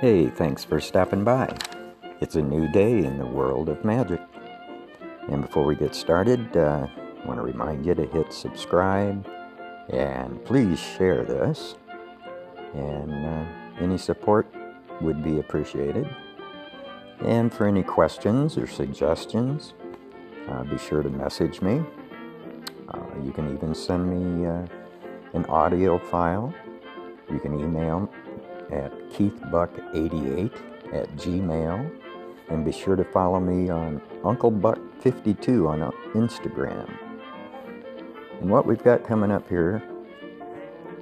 Hey, thanks for stopping by. It's a new day in the world of magic. And before we get started, uh, I want to remind you to hit subscribe and please share this. And uh, any support would be appreciated. And for any questions or suggestions, uh, be sure to message me. Uh, you can even send me uh, an audio file. You can email at keithbuck88 at gmail. And be sure to follow me on Uncle Buck52 on Instagram. And what we've got coming up here,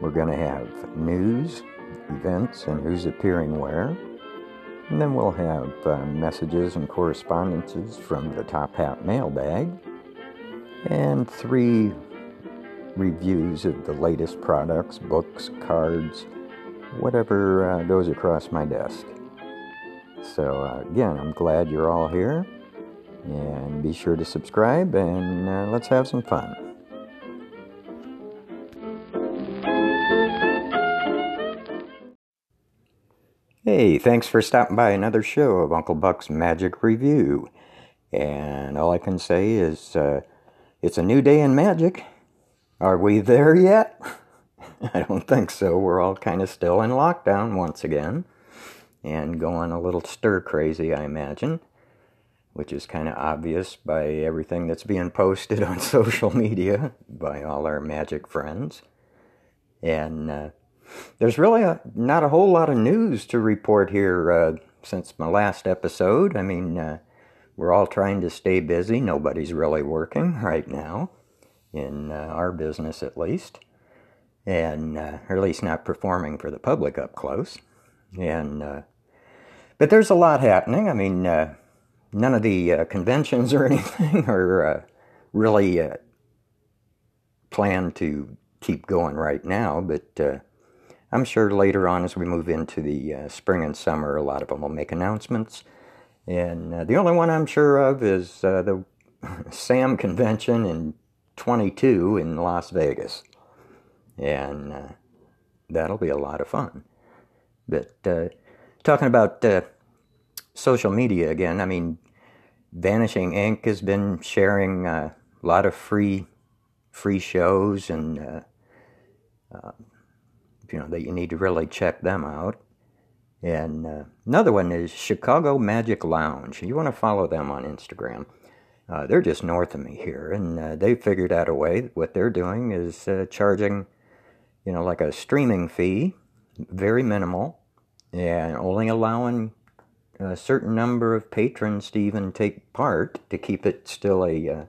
we're going to have news, events, and who's appearing where. And then we'll have uh, messages and correspondences from the Top Hat mailbag. And three reviews of the latest products, books, cards, whatever uh, goes across my desk. So, uh, again, I'm glad you're all here. And be sure to subscribe and uh, let's have some fun. Hey, thanks for stopping by another show of Uncle Buck's Magic Review. And all I can say is uh, it's a new day in magic. Are we there yet? I don't think so. We're all kind of still in lockdown once again and going a little stir crazy, I imagine, which is kind of obvious by everything that's being posted on social media by all our magic friends. And uh, there's really a, not a whole lot of news to report here uh, since my last episode. I mean, uh, we're all trying to stay busy. Nobody's really working right now, in uh, our business at least, and uh, or at least not performing for the public up close. And uh, but there's a lot happening. I mean, uh, none of the uh, conventions or anything are uh, really uh, planned to keep going right now, but I'm sure later on as we move into the spring and summer, a lot of them will make announcements. And the only one I'm sure of is the SAM convention in 22 in Las Vegas. And that'll be a lot of fun. But talking about uh, social media again, I mean, Vanishing Ink has been sharing uh, a lot of free free shows, and uh, uh you know that you need to really check them out. And uh, another one is Chicago Magic Lounge. You want to follow them on Instagram. Uh, they're just north of me here, and they figured out a way. What they're doing is charging, you know, like a streaming fee, very minimal, and only allowing a certain number of patrons to even take part to keep it still a uh,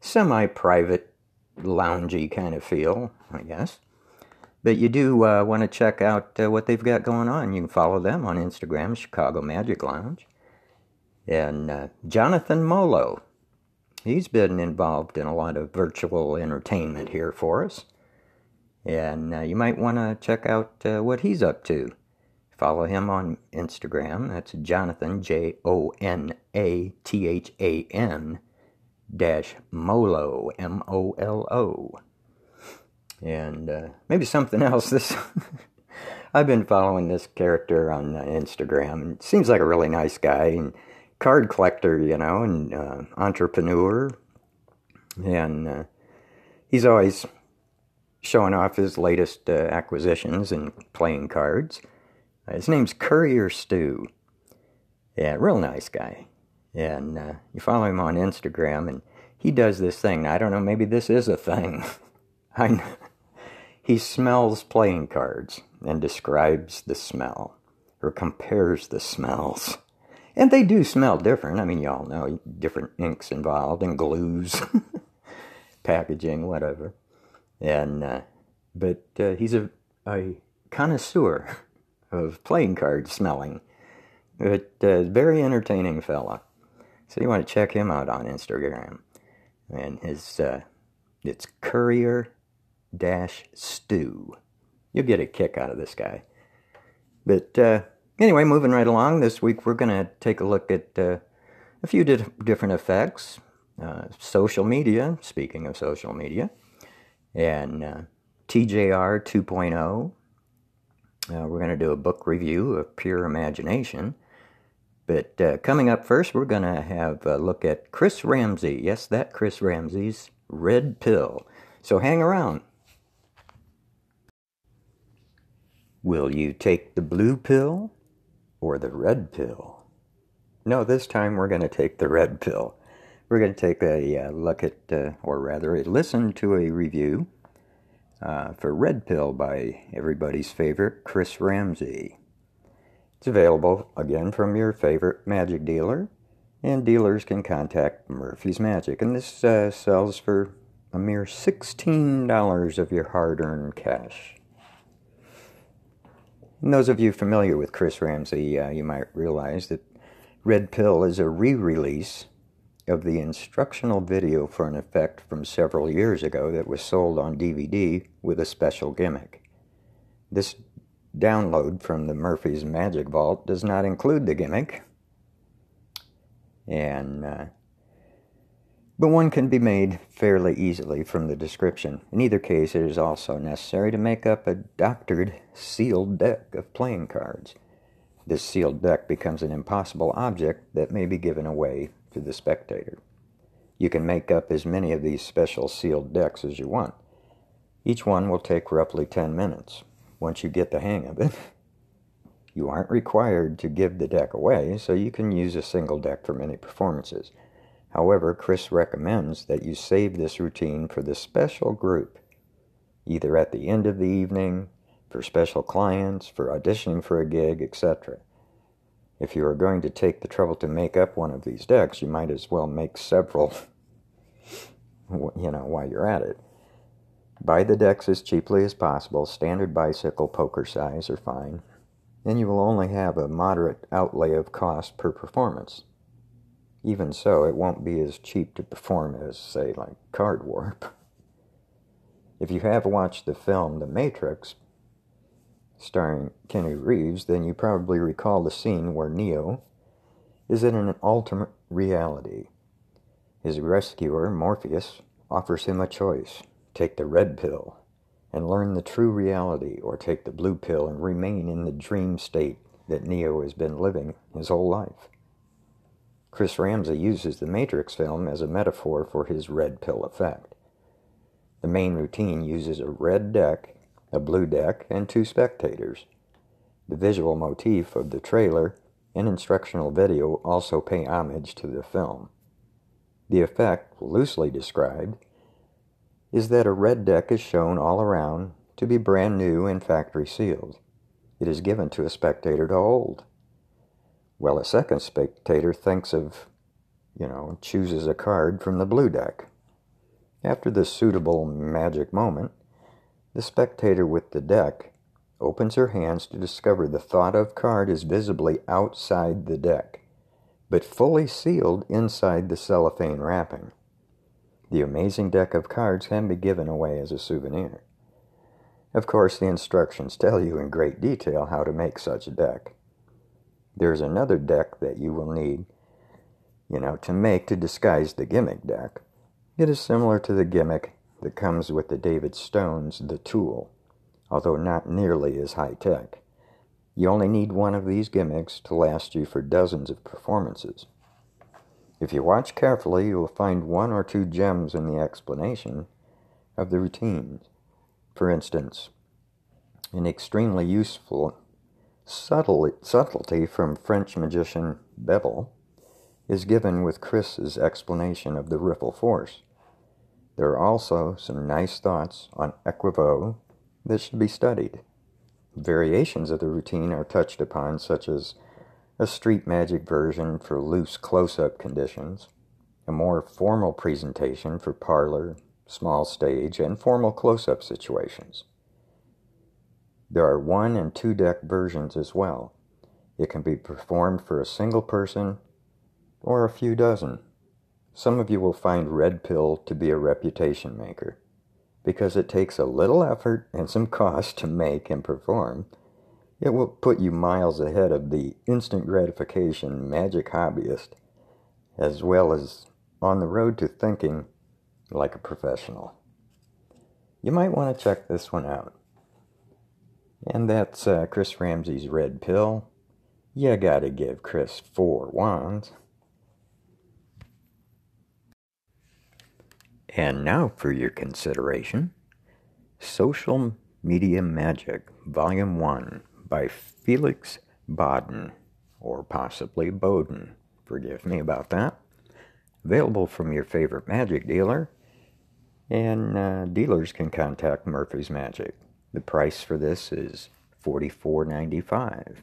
semi private, loungy kind of feel, I guess. But you do uh, want to check out uh, what they've got going on. You can follow them on Instagram, Chicago Magic Lounge. And uh, Jonathan Molo, he's been involved in a lot of virtual entertainment here for us. And uh, you might want to check out uh, what he's up to. Follow him on Instagram. That's Jonathan, J O N A T H A N, dash Molo, M O L O. And uh, maybe something else. This I've been following this character on uh, Instagram. Seems like a really nice guy and card collector, you know, and uh, entrepreneur. And uh, he's always showing off his latest uh, acquisitions and playing cards. His name's Courier Stew. Yeah, real nice guy. And uh, you follow him on Instagram, and he does this thing. I don't know, maybe this is a thing. I he smells playing cards and describes the smell or compares the smells. And they do smell different. I mean, you all know different inks involved and glues, packaging, whatever. And uh, but uh, he's a, a connoisseur of playing card smelling. But uh, very entertaining fella. So you want to check him out on Instagram. And his uh, it's Courier Dash Stew. You'll get a kick out of this guy. But uh, anyway, moving right along, this week we're going to take a look at uh, a few di- different effects. Social media, speaking of social media, and uh, TGR 2.0, Uh, we're going to do a book review of Pure Imagination. But uh, coming up first, we're going to have a look at Chris Ramsay. Yes, that Chris Ramsay's Red Pill. So hang around. Will you take the blue pill or the red pill? No, this time we're going to take the red pill. We're going to take a uh, look at, uh, or rather, a listen to a review uh, for Red Pill by everybody's favorite Chris Ramsay. It's available again from your favorite magic dealer, and dealers can contact Murphy's Magic. And this uh, sells for a mere $16 of your hard earned cash. And those of you familiar with Chris Ramsay, uh, you might realize that Red Pill is a re release of the instructional video for an effect from several years ago that was sold on DVD with a special gimmick. This download from the Murphy's Magic Vault does not include the gimmick, and uh, but one can be made fairly easily from the description. In either case, it is also necessary to make up a doctored sealed deck of playing cards. This sealed deck becomes an impossible object that may be given away to the spectator. You can make up as many of these special sealed decks as you want. Each one will take roughly 10 minutes. Once you get the hang of it, you aren't required to give the deck away, so you can use a single deck for many performances. However, Chris recommends that you save this routine for the special group, either at the end of the evening, for special clients, for auditioning for a gig, etc. If you are going to take the trouble to make up one of these decks, you might as well make several, you know, while you're at it. Buy the decks as cheaply as possible. Standard bicycle poker size are fine. And you will only have a moderate outlay of cost per performance. Even so, it won't be as cheap to perform as, say, like Card Warp. If you have watched the film The Matrix, starring Keanu Reeves, then you probably recall the scene where Neo is in an alternate reality. His rescuer, Morpheus, offers him a choice take the red pill and learn the true reality, or take the blue pill and remain in the dream state that Neo has been living his whole life. Chris Ramsay uses the Matrix film as a metaphor for his red pill effect. The main routine uses a red deck a blue deck, and two spectators. The visual motif of the trailer and instructional video also pay homage to the film. The effect, loosely described, is that a red deck is shown all around to be brand new and factory sealed. It is given to a spectator to hold. Well, a second spectator thinks of, you know, chooses a card from the blue deck. After this suitable magic moment, the spectator with the deck opens her hands to discover the thought of card is visibly outside the deck, but fully sealed inside the cellophane wrapping. The amazing deck of cards can be given away as a souvenir. Of course, the instructions tell you in great detail how to make such a deck. There's another deck that you will need, you know, to make to disguise the gimmick deck. It is similar to the gimmick that comes with the David Stones The Tool, although not nearly as high tech. You only need one of these gimmicks to last you for dozens of performances. If you watch carefully, you will find one or two gems in the explanation of the routines. For instance, an extremely useful subtle, subtlety from French magician Bebel is given with Chris's explanation of the ripple force. There are also some nice thoughts on equivoque that should be studied. Variations of the routine are touched upon, such as a street magic version for loose close up conditions, a more formal presentation for parlor, small stage, and formal close up situations. There are one and two deck versions as well. It can be performed for a single person or a few dozen. Some of you will find Red Pill to be a reputation maker because it takes a little effort and some cost to make and perform. It will put you miles ahead of the instant gratification magic hobbyist, as well as on the road to thinking like a professional. You might want to check this one out. And that's uh, Chris Ramsay's Red Pill. You gotta give Chris four wands. And now for your consideration Social Media Magic, Volume 1 by Felix Boden, or possibly Bowden. Forgive me about that. Available from your favorite magic dealer, and uh, dealers can contact Murphy's Magic. The price for this is $44.95.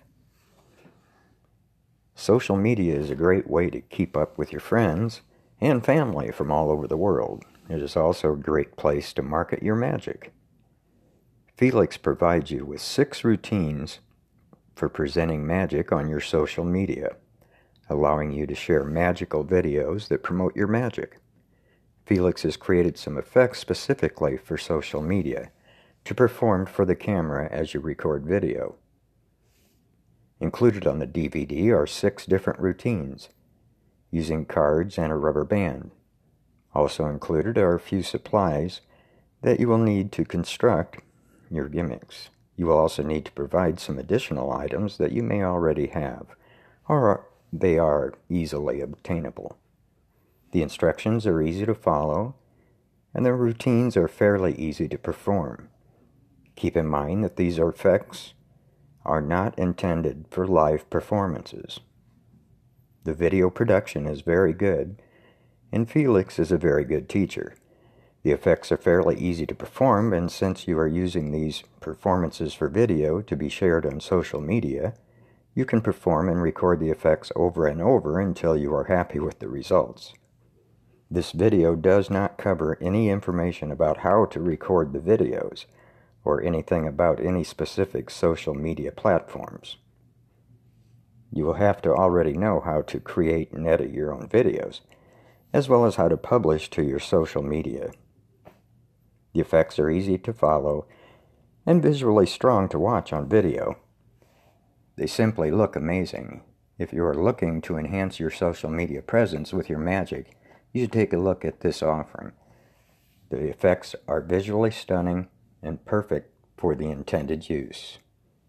Social media is a great way to keep up with your friends and family from all over the world. It is also a great place to market your magic. Felix provides you with six routines for presenting magic on your social media, allowing you to share magical videos that promote your magic. Felix has created some effects specifically for social media to perform for the camera as you record video. Included on the DVD are six different routines using cards and a rubber band. Also included are a few supplies that you will need to construct your gimmicks. You will also need to provide some additional items that you may already have, or they are easily obtainable. The instructions are easy to follow, and the routines are fairly easy to perform. Keep in mind that these effects are not intended for live performances. The video production is very good and Felix is a very good teacher. The effects are fairly easy to perform, and since you are using these performances for video to be shared on social media, you can perform and record the effects over and over until you are happy with the results. This video does not cover any information about how to record the videos or anything about any specific social media platforms. You will have to already know how to create and edit your own videos as well as how to publish to your social media. The effects are easy to follow and visually strong to watch on video. They simply look amazing. If you are looking to enhance your social media presence with your magic, you should take a look at this offering. The effects are visually stunning and perfect for the intended use.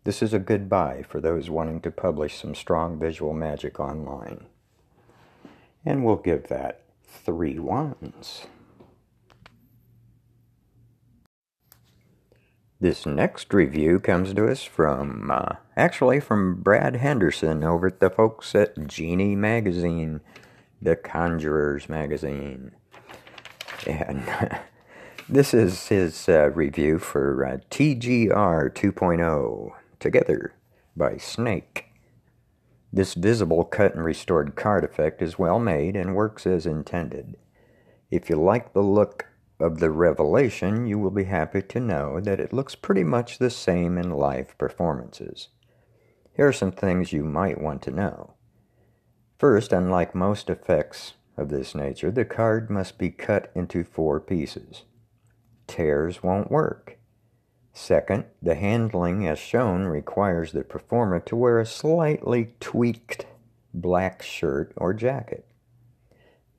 This is a good buy for those wanting to publish some strong visual magic online. And we'll give that three wands. This next review comes to us from, uh, actually, from Brad Henderson over at the folks at Genii Magazine, the Conjurers Magazine. And this is his uh, review for uh, TGR 2.0, Together by Snake. This visible cut and restored card effect is well made and works as intended. If you like the look of the Revelation, you will be happy to know that it looks pretty much the same in live performances. Here are some things you might want to know. First, unlike most effects of this nature, the card must be cut into four pieces. Tears won't work. Second, the handling as shown requires the performer to wear a slightly tweaked black shirt or jacket.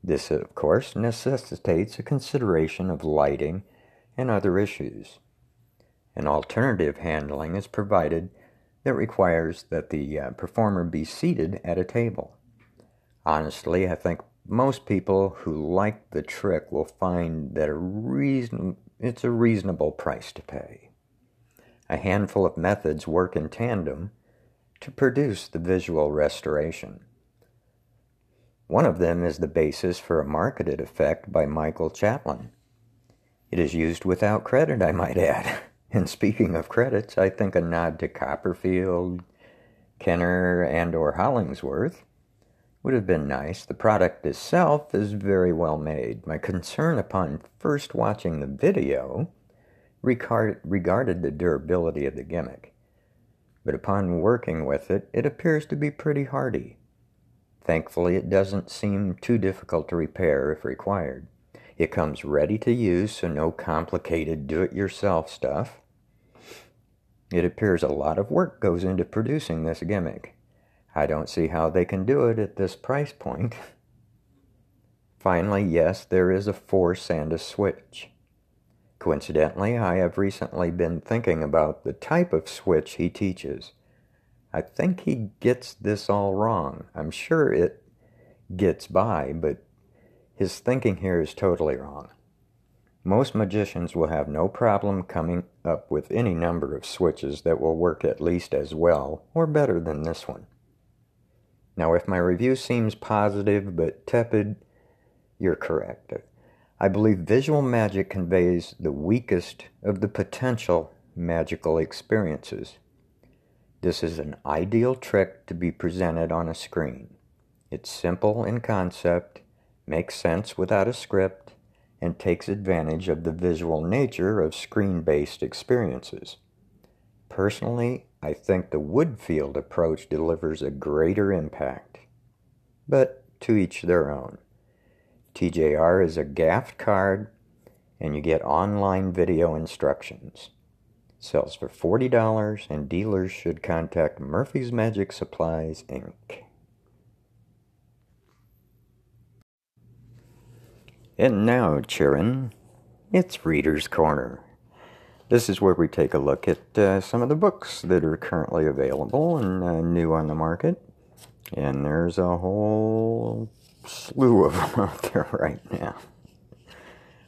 This, of course, necessitates a consideration of lighting and other issues. An alternative handling is provided that requires that the uh, performer be seated at a table. Honestly, I think most people who like the trick will find that a reason, it's a reasonable price to pay. A handful of methods work in tandem to produce the visual restoration. One of them is the basis for a marketed effect by Michael Chaplin. It is used without credit, I might add. And speaking of credits, I think a nod to Copperfield, Kenner, and or Hollingsworth would have been nice. The product itself is very well made. My concern upon first watching the video regard, regarded the durability of the gimmick, but upon working with it, it appears to be pretty hardy. Thankfully, it doesn't seem too difficult to repair if required. It comes ready to use, so no complicated do it yourself stuff. It appears a lot of work goes into producing this gimmick. I don't see how they can do it at this price point. Finally, yes, there is a force and a switch. Coincidentally, I have recently been thinking about the type of switch he teaches. I think he gets this all wrong. I'm sure it gets by, but his thinking here is totally wrong. Most magicians will have no problem coming up with any number of switches that will work at least as well or better than this one. Now, if my review seems positive but tepid, you're correct. I believe visual magic conveys the weakest of the potential magical experiences. This is an ideal trick to be presented on a screen. It's simple in concept, makes sense without a script, and takes advantage of the visual nature of screen based experiences. Personally, I think the Woodfield approach delivers a greater impact. But to each their own. TGR is a gaffed card, and you get online video instructions. Sells for $40, and dealers should contact Murphy's Magic Supplies, Inc. And now, Chirin, it's Reader's Corner. This is where we take a look at uh, some of the books that are currently available and uh, new on the market. And there's a whole slew of them out there right now.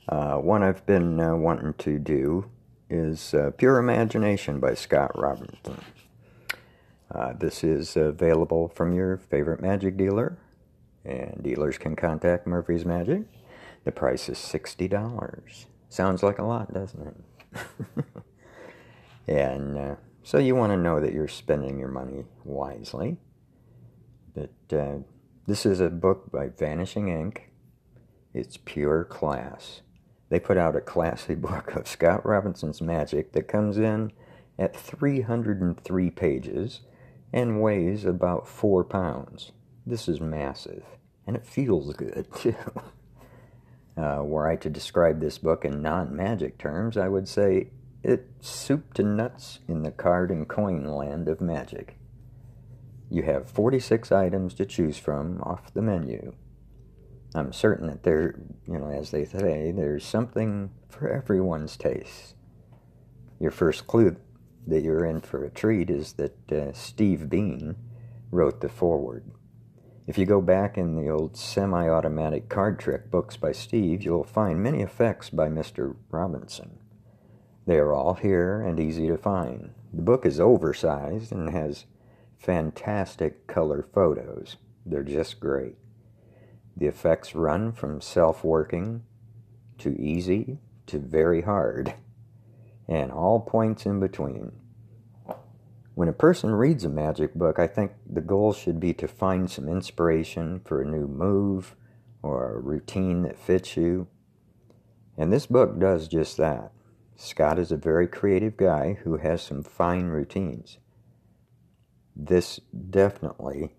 Uh, one I've been uh, wanting to do is uh, Pure Imagination by Scott Robinson. Uh, this is available from your favorite magic dealer, and dealers can contact Murphy's Magic the price is $60. Sounds like a lot, doesn't it? and uh, so you want to know that you're spending your money wisely. But uh, this is a book by Vanishing Ink. It's pure class. They put out a classy book of Scott Robinson's magic that comes in at 303 pages and weighs about four pounds. This is massive, and it feels good too. Uh, were I to describe this book in non magic terms, I would say it's soup to nuts in the card and coin land of magic. You have 46 items to choose from off the menu. I'm certain that there, you know, as they say, there's something for everyone's taste. Your first clue that you're in for a treat is that uh, Steve Beam wrote the foreword. If you go back in the old semi automatic card trick books by Steve, you'll find many effects by Mr. Robinson. They are all here and easy to find. The book is oversized and has fantastic color photos. They're just great. The effects run from self working to easy to very hard, and all points in between. When a person reads a magic book, I think the goal should be to find some inspiration for a new move or a routine that fits you. And this book does just that. Scott is a very creative guy who has some fine routines. This definitely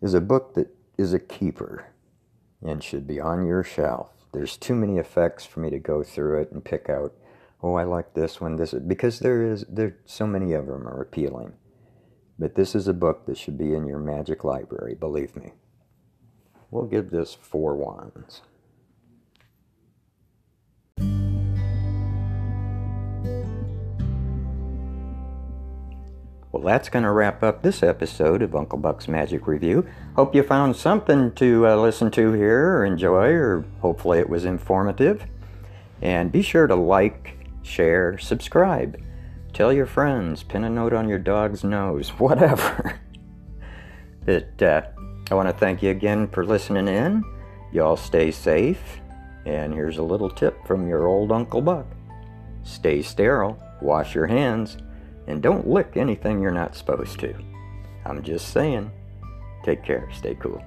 is a book that is a keeper and should be on your shelf. There's too many effects for me to go through it and pick out oh, I like this one, this because there is there so many of them are appealing. But this is a book that should be in your magic library, believe me. We'll give this four wands. Well, that's going to wrap up this episode of Uncle Buck's Magic Review. Hope you found something to uh, listen to here or enjoy, or hopefully it was informative. And be sure to like, share, subscribe, tell your friends, pin a note on your dog's nose, whatever. but uh, I want to thank you again for listening in. Y'all stay safe. And here's a little tip from your old Uncle Buck stay sterile, wash your hands, and don't lick anything you're not supposed to. I'm just saying. Take care, stay cool.